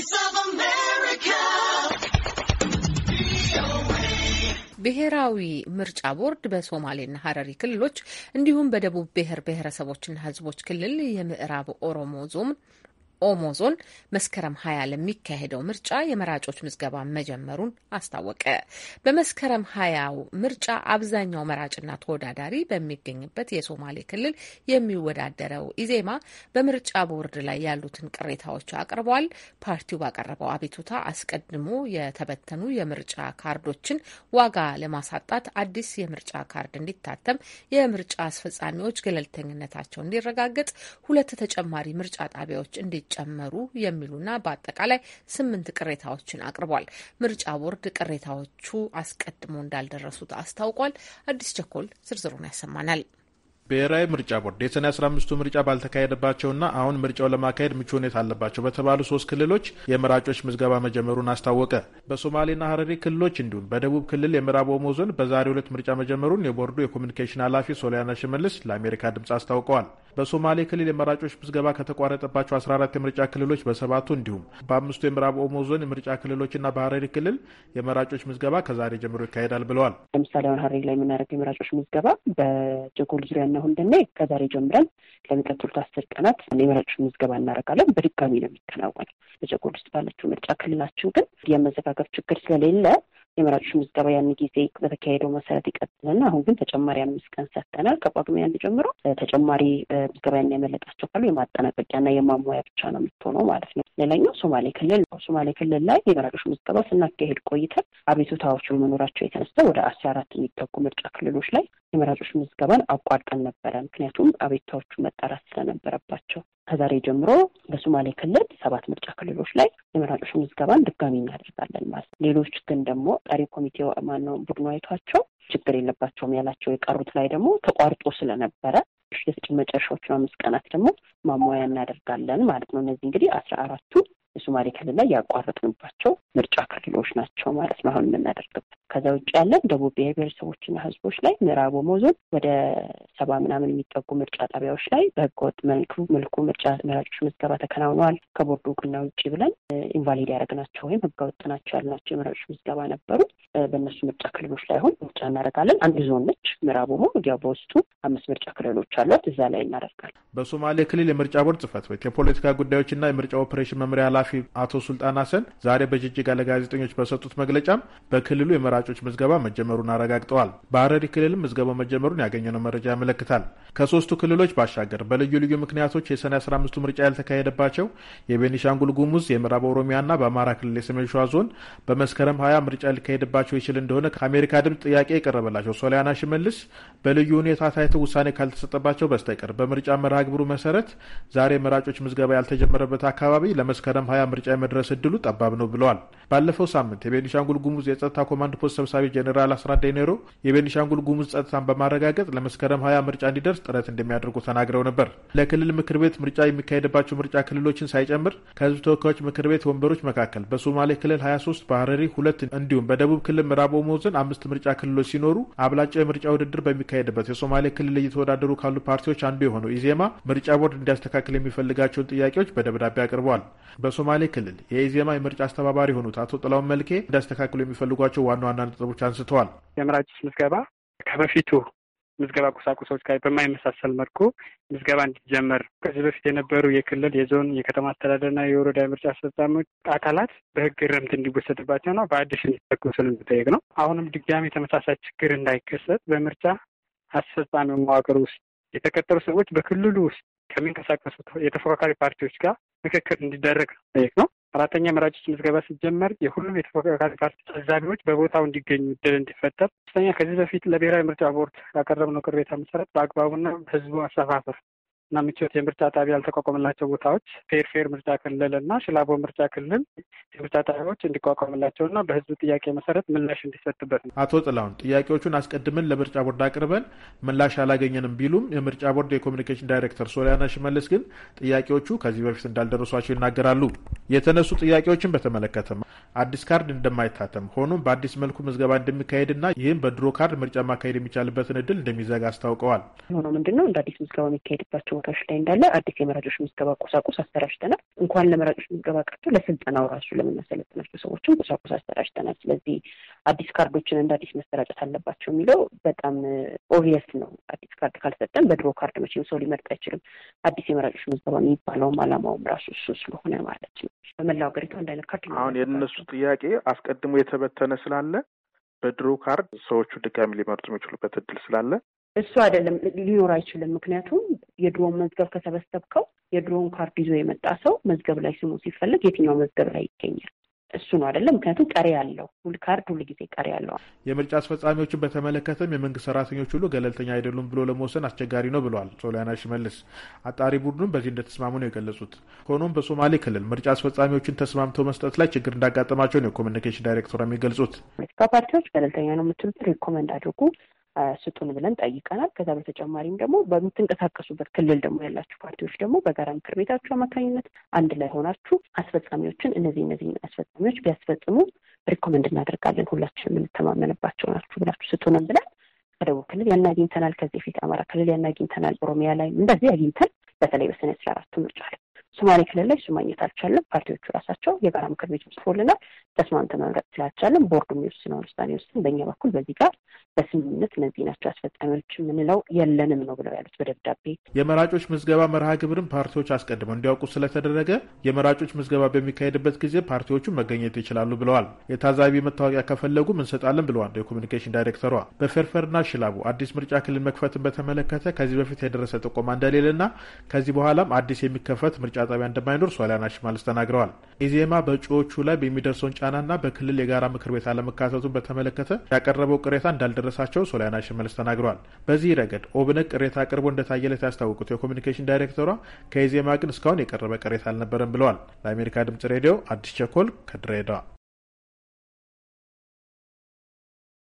Voice of America. ብሔራዊ ምርጫ ቦርድ በሶማሌና ሀረሪ ክልሎች እንዲሁም በደቡብ ብሔር ብሔረሰቦችና ሕዝቦች ክልል የምዕራብ ኦሮሞ ዞን ኦሞ ዞን መስከረም ሀያ ለሚካሄደው ምርጫ የመራጮች ምዝገባ መጀመሩን አስታወቀ። በመስከረም ሀያው ምርጫ አብዛኛው መራጭና ተወዳዳሪ በሚገኝበት የሶማሌ ክልል የሚወዳደረው ኢዜማ በምርጫ ቦርድ ላይ ያሉትን ቅሬታዎች አቅርቧል። ፓርቲው ባቀረበው አቤቱታ አስቀድሞ የተበተኑ የምርጫ ካርዶችን ዋጋ ለማሳጣት አዲስ የምርጫ ካርድ እንዲታተም፣ የምርጫ አስፈጻሚዎች ገለልተኝነታቸው እንዲረጋገጥ፣ ሁለት ተጨማሪ ምርጫ ጣቢያዎች እንዲጨመሩ የሚሉና በአጠቃላይ ስምንት ቅሬታዎችን አቅርቧል። ምርጫ ቦርድ ቅሬታዎቹ አስቀድሞ እንዳልደረሱት አስታውቋል። አዲስ ቸኮል ዝርዝሩን ያሰማናል። ብሔራዊ ምርጫ ቦርድ የሰኔ አስራ አምስቱ ምርጫ ባልተካሄደባቸውና አሁን ምርጫው ለማካሄድ ምቹ ሁኔታ አለባቸው በተባሉ ሶስት ክልሎች የመራጮች ምዝገባ መጀመሩን አስታወቀ። በሶማሌና ሀረሪ ክልሎች እንዲሁም በደቡብ ክልል የምዕራብ ኦሞ ዞን በዛሬው ዕለት ምርጫ መጀመሩን የቦርዱ የኮሚኒኬሽን ኃላፊ ሶሊያና ሽመልስ ለአሜሪካ ድምፅ አስታውቀዋል። በሶማሌ ክልል የመራጮች ምዝገባ ከተቋረጠባቸው 14 የምርጫ ክልሎች በሰባቱ እንዲሁም በአምስቱ የምዕራብ ኦሞ ዞን የምርጫ ክልሎችና በሀረሪ ክልል የመራጮች ምዝገባ ከዛሬ ጀምሮ ይካሄዳል ብለዋል። ለምሳሌ አሁን ሀረሪ ላይ የምናደርገው የመራጮች ምዝገባ በጀጎል ዙሪያና ሁንደኔ ከዛሬ ጀምረን ለሚቀጥሉት አስር ቀናት የመራጮች ምዝገባ እናደርጋለን። በድጋሚ ነው የሚከናወነው። በጀጎል ውስጥ ባለችው ምርጫ ክልላችን ግን የመዘጋገብ ችግር ስለሌለ የመራጮች ምዝገባ ያን ጊዜ በተካሄደው መሰረት ይቀጥልና አሁን ግን ተጨማሪ አምስት ቀን ሰጥተናል። ከጳጉሜ አንድ ጀምሮ ተጨማሪ ምዝገባ ያን ያመለጣቸው ካሉ የማጠናቀቂያና የማሟያ ብቻ ነው የምትሆነው ማለት ነው። ሌላኛው ሶማሌ ክልል ነው። ሶማሌ ክልል ላይ የመራጮች ምዝገባ ስናካሄድ ቆይተን አቤቱታዎች በመኖራቸው የተነሳ ወደ አስራ አራት የሚጠጉ ምርጫ ክልሎች ላይ የመራጮች ምዝገባን አቋርጠን ነበረ። ምክንያቱም አቤቱታዎቹ መጣራት ስለነበረባቸው ከዛሬ ጀምሮ በሶማሌ ክልል ሰባት ምርጫ ክልሎች ላይ የመራጮች ምዝገባን ድጋሚ እናደርጋለን ማለት ነው። ሌሎች ግን ደግሞ ጠሪ ኮሚቴው ማነው ቡድኑ አይቷቸው ችግር የለባቸውም ያላቸው የቀሩት ላይ ደግሞ ተቋርጦ ስለነበረ መጨረሻዎቹን አምስት ቀናት ደግሞ ማሟያ እናደርጋለን ማለት ነው። እነዚህ እንግዲህ አስራ አራቱ የሶማሌ ክልል ላይ ያቋረጥንባቸው ምርጫ ክልሎች ናቸው ማለት ነው አሁን የምናደርግበት። ከዛ ውጭ ያለን ደቡብ ብሔር ብሔረሰቦችና ሕዝቦች ላይ ምዕራብ ኦሞ ዞን ወደ ሰባ ምናምን የሚጠጉ ምርጫ ጣቢያዎች ላይ በህገወጥ መልኩ መልኩ ምርጫ መራጮች ምዝገባ ተከናውነዋል። ከቦርዱ እውቅና ውጭ ብለን invalid ያደረግናቸው ወይም ህገወጥ ናቸው ያልናቸው የመራጮች ምዝገባ ነበሩ። በእነሱ ምርጫ ክልሎች ላይ አሁን ምርጫ እናደርጋለን። አንድ ዞን ነች ምዕራብ ኦሞ። ያው በውስጡ አምስት ምርጫ ክልሎች አሏት። እዛ ላይ እናደርጋለን። በሶማሌ ክልል የምርጫ ቦርድ ጽህፈት ቤት የፖለቲካ ጉዳዮችና የምርጫ ኦፕሬሽን መምሪያ ኃላፊ አቶ ሱልጣን ሀሰን ዛሬ በጅጅጋ ለጋዜጠኞች በሰጡት መግለጫም በክልሉ የመራጮች ምዝገባ መጀመሩን አረጋግጠዋል። በሀረሪ ክልልም ምዝገባው መጀመሩን ያገኘነው መረጃ ያመለክታል። ከሶስቱ ክልሎች ባሻገር በልዩ ልዩ ምክንያቶች የሰኔ አስራ አምስቱ ምርጫ ያልተካሄደባቸው የቤኒሻንጉል ጉሙዝ፣ የምዕራብ ኦሮሚያና በአማራ ክልል የሰሜን ሸዋ ዞን በመስከረም ሀያ ምርጫ ሊካሄድባቸው ይችል እንደሆነ ከአሜሪካ ድምፅ ጥያቄ የቀረበላቸው ሶሊያና ሽመልስ በልዩ ሁኔታ ታይቶ ውሳኔ ካልተሰጠባቸው በስተቀር በምርጫ መርሃ ግብሩ መሰረት ዛሬ መራጮች ምዝገባ ያልተጀመረበት አካባቢ ለመስከረም ሀያ ምርጫ የመድረስ እድሉ ጠባብ ነው ብለዋል። ባለፈው ሳምንት የቤኒሻንጉል ጉሙዝ የጸጥታ ኮማንድ ፖስት ሰብሳቢ ጄኔራል አስራት ዴኔሮ የቤኒሻንጉል ጉሙዝ ጸጥታን በማረጋገጥ ለመስከረም ሀያ ምርጫ እንዲደርስ ጥረት እንደሚያደርጉ ተናግረው ነበር። ለክልል ምክር ቤት ምርጫ የሚካሄድባቸው ምርጫ ክልሎችን ሳይጨምር ከህዝብ ተወካዮች ምክር ቤት ወንበሮች መካከል በሶማሌ ክልል 23 በሀረሪ ሁለት እንዲሁም በደቡብ ክልል ምዕራብ ኦሞ ዞን አምስት ምርጫ ክልሎች ሲኖሩ አብላጫው የምርጫ ውድድር በሚካሄድበት የሶማሌ ክልል እየተወዳደሩ ካሉ ፓርቲዎች አንዱ የሆነው ኢዜማ ምርጫ ቦርድ እንዲያስተካክል የሚፈልጋቸውን ጥያቄዎች በደብዳቤ አቅርበዋል። በሶማሌ ክልል የኢዜማ የምርጫ አስተባባሪ የሆኑት አቶ ጥላውን መልኬ እንዲያስተካክሉ የሚፈልጓቸው ዋና ዋና ነጥቦች አንስተዋል። የመራጮች ምዝገባ ከበፊቱ ምዝገባ ቁሳቁሶች ጋር በማይመሳሰል መልኩ ምዝገባ እንዲጀመር ከዚህ በፊት የነበሩ የክልል፣ የዞን፣ የከተማ አስተዳደርና የወረዳ የምርጫ አስፈጻሚዎች አካላት በሕግ እርምት እንዲወሰድባቸው ነው በአዲስ እንዲተኩ ስለሚጠየቅ ነው። አሁንም ድጋሚ ተመሳሳይ ችግር እንዳይከሰት በምርጫ አስፈጻሚ መዋቅር ውስጥ የተቀጠሩ ሰዎች በክልሉ ውስጥ ከሚንቀሳቀሱ የተፎካካሪ ፓርቲዎች ጋር ምክክር እንዲደረግ ጠየቅ ነው። አራተኛ መራጮች ምዝገባ ሲጀመር የሁሉም የተፎካካሪ ፓርቲ ታዛቢዎች በቦታው እንዲገኙ እድል እንዲፈጠር። ሶስተኛ ከዚህ በፊት ለብሔራዊ ምርጫ ቦርድ ያቀረብነው ቅሬታ መሰረት በአግባቡና ህዝቡ አሰፋፈር እና ምቾት የምርጫ ጣቢያ ያልተቋቋመላቸው ቦታዎች ፌር ፌር ምርጫ ክልል እና ሽላቦ ምርጫ ክልል የምርጫ ጣቢያዎች እንዲቋቋምላቸው እና በህዝቡ ጥያቄ መሰረት ምላሽ እንዲሰጥበት ነው። አቶ ጥላሁን ጥያቄዎቹን አስቀድመን ለምርጫ ቦርድ አቅርበን ምላሽ አላገኘንም ቢሉም የምርጫ ቦርድ የኮሚኒኬሽን ዳይሬክተር ሶሊያና ሽመልስ ግን ጥያቄዎቹ ከዚህ በፊት እንዳልደረሷቸው ይናገራሉ። የተነሱ ጥያቄዎችን በተመለከተ አዲስ ካርድ እንደማይታተም ሆኖም በአዲስ መልኩ ምዝገባ እንደሚካሄድና ይህም በድሮ ካርድ ምርጫ ማካሄድ የሚቻልበትን እድል እንደሚዘጋ አስታውቀዋል። ሆኖ ምንድን ነው እንደ አዲስ ምዝገባ የሚካሄድባቸው ቦታዎች ላይ እንዳለ አዲስ የመራጮች ምዝገባ ቁሳቁስ አሰራጭተናል። እንኳን ለመራጮች ምዝገባ ቀርቶ ለስልጠናው ራሱ ለምናሰለጥናቸው ሰዎችም ቁሳቁስ አሰራጭተናል። ስለዚህ አዲስ ካርዶችን እንደ አዲስ መሰራጨት አለባቸው የሚለው በጣም obvious ነው። አዲስ ካርድ ካልሰጠን በድሮ ካርድ መቼም ሰው ሊመርጥ አይችልም። አዲስ የመራጮች ምዝገባ የሚባለውም አላማውም ራሱ እሱ ስለሆነ ማለት ነው። በመላው ሀገሪቱ አንድ አይነት ካርድ አሁን የእነሱ ጥያቄ አስቀድሞ የተበተነ ስላለ በድሮ ካርድ ሰዎቹ ድጋሚ ሊመርጡ የሚችሉበት እድል ስላለ እሱ አይደለም ሊኖር አይችልም። ምክንያቱም የድሮውን መዝገብ ከሰበሰብከው የድሮውን ካርድ ይዞ የመጣ ሰው መዝገብ ላይ ስሙ ሲፈልግ የትኛው መዝገብ ላይ ይገኛል? እሱ ነው አይደለም። ምክንያቱም ቀሪ ያለው ሁል ካርድ ሁል ጊዜ ቀሪ ያለው። የምርጫ አስፈጻሚዎችን በተመለከተም የመንግስት ሰራተኞች ሁሉ ገለልተኛ አይደሉም ብሎ ለመወሰን አስቸጋሪ ነው ብለዋል ሶሊያና ሽመልስ። አጣሪ ቡድኑም በዚህ እንደተስማሙ ነው የገለጹት። ሆኖም በሶማሌ ክልል ምርጫ አስፈጻሚዎችን ተስማምተው መስጠት ላይ ችግር እንዳጋጠማቸው ነው የኮሚኒኬሽን ዳይሬክተሯ የሚገልጹት። ፖለቲካ ፓርቲዎች ገለልተኛ ነው የምትሉት recommend አድርጉ ስጡን ብለን ጠይቀናል። ከዛ በተጨማሪም ደግሞ በምትንቀሳቀሱበት ክልል ደግሞ ያላችሁ ፓርቲዎች ደግሞ በጋራ ምክር ቤታችሁ አማካኝነት አንድ ላይ ሆናችሁ አስፈጻሚዎችን እነዚህ እነዚህ አስፈጻሚዎች ቢያስፈጽሙ recommend እናደርጋለን ሁላችን የምንተማመንባቸው ናችሁ ብላችሁ ስጡንም ብለን ከደቡብ ክልል ያን አግኝተናል። ከዚህ በፊት አማራ ክልል ያን አግኝተናል። ኦሮሚያ ላይ እንደዚህ አግኝተን በተለይ በሰኔ አስራ አራቱ ምርጫ ሶማሌ ክልል ላይ እሱ ማግኘት አልቻለም። ፓርቲዎቹ ራሳቸው የጋራ ምክር ቤት ጽፎልናል። ተስማምተን መምረጥ ስላልቻለም ቦርዱ የሚወስነውን ውሳኔ ይወስን በእኛ በኩል በዚህ ጋር በስምምነት እነዚህ ናቸው አስፈጻሚዎች የምንለው የለንም ነው ብለው ያሉት በደብዳቤ። የመራጮች ምዝገባ መርሃ ግብርን ፓርቲዎች አስቀድመው እንዲያውቁ ስለተደረገ የመራጮች ምዝገባ በሚካሄድበት ጊዜ ፓርቲዎቹ መገኘት ይችላሉ ብለዋል። የታዛቢ መታወቂያ ከፈለጉም እንሰጣለን ብለዋል የኮሚኒኬሽን ዳይሬክተሯ። በፈርፈርና ሽላቡ አዲስ ምርጫ ክልል መክፈትን በተመለከተ ከዚህ በፊት የደረሰ ጥቆማ እንደሌለና ከዚህ በኋላም አዲስ የሚከፈት ምርጫ ጣቢያ እንደማይኖር ሶሊያና ሽመልስ ተናግረዋል። ኢዜማ በእጩዎቹ ላይ በሚደርሰውን ጫናና በክልል የጋራ ምክር ቤት አለመካተቱን በተመለከተ ያቀረበው ቅሬታ እንዳልደረሳቸው ሶሊያና ሽመልስ ተናግረዋል። በዚህ ረገድ ኦብነግ ቅሬታ አቅርቦ እንደታየለት ያስታወቁት የኮሚኒኬሽን ዳይሬክተሯ ከኢዜማ ግን እስካሁን የቀረበ ቅሬታ አልነበረም ብለዋል። ለአሜሪካ ድምጽ ሬዲዮ አዲስ ቸኮል ከድሬዳዋ